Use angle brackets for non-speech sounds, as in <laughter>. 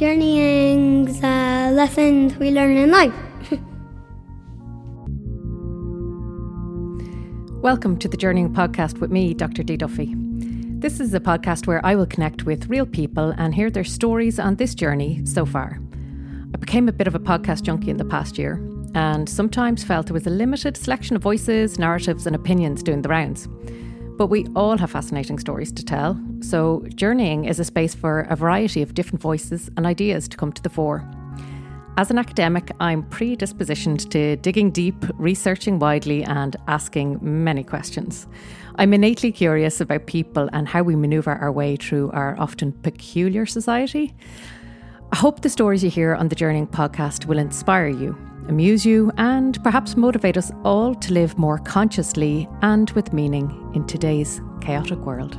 Journeying's uh, lessons we learn in life. <laughs> Welcome to the Journeying podcast with me, Dr. D. Duffy. This is a podcast where I will connect with real people and hear their stories on this journey so far. I became a bit of a podcast junkie in the past year and sometimes felt there was a limited selection of voices, narratives, and opinions doing the rounds. But we all have fascinating stories to tell, so journeying is a space for a variety of different voices and ideas to come to the fore. As an academic, I'm predispositioned to digging deep, researching widely, and asking many questions. I'm innately curious about people and how we maneuver our way through our often peculiar society. I hope the stories you hear on the Journeying podcast will inspire you, amuse you, and perhaps motivate us all to live more consciously and with meaning in today's chaotic world.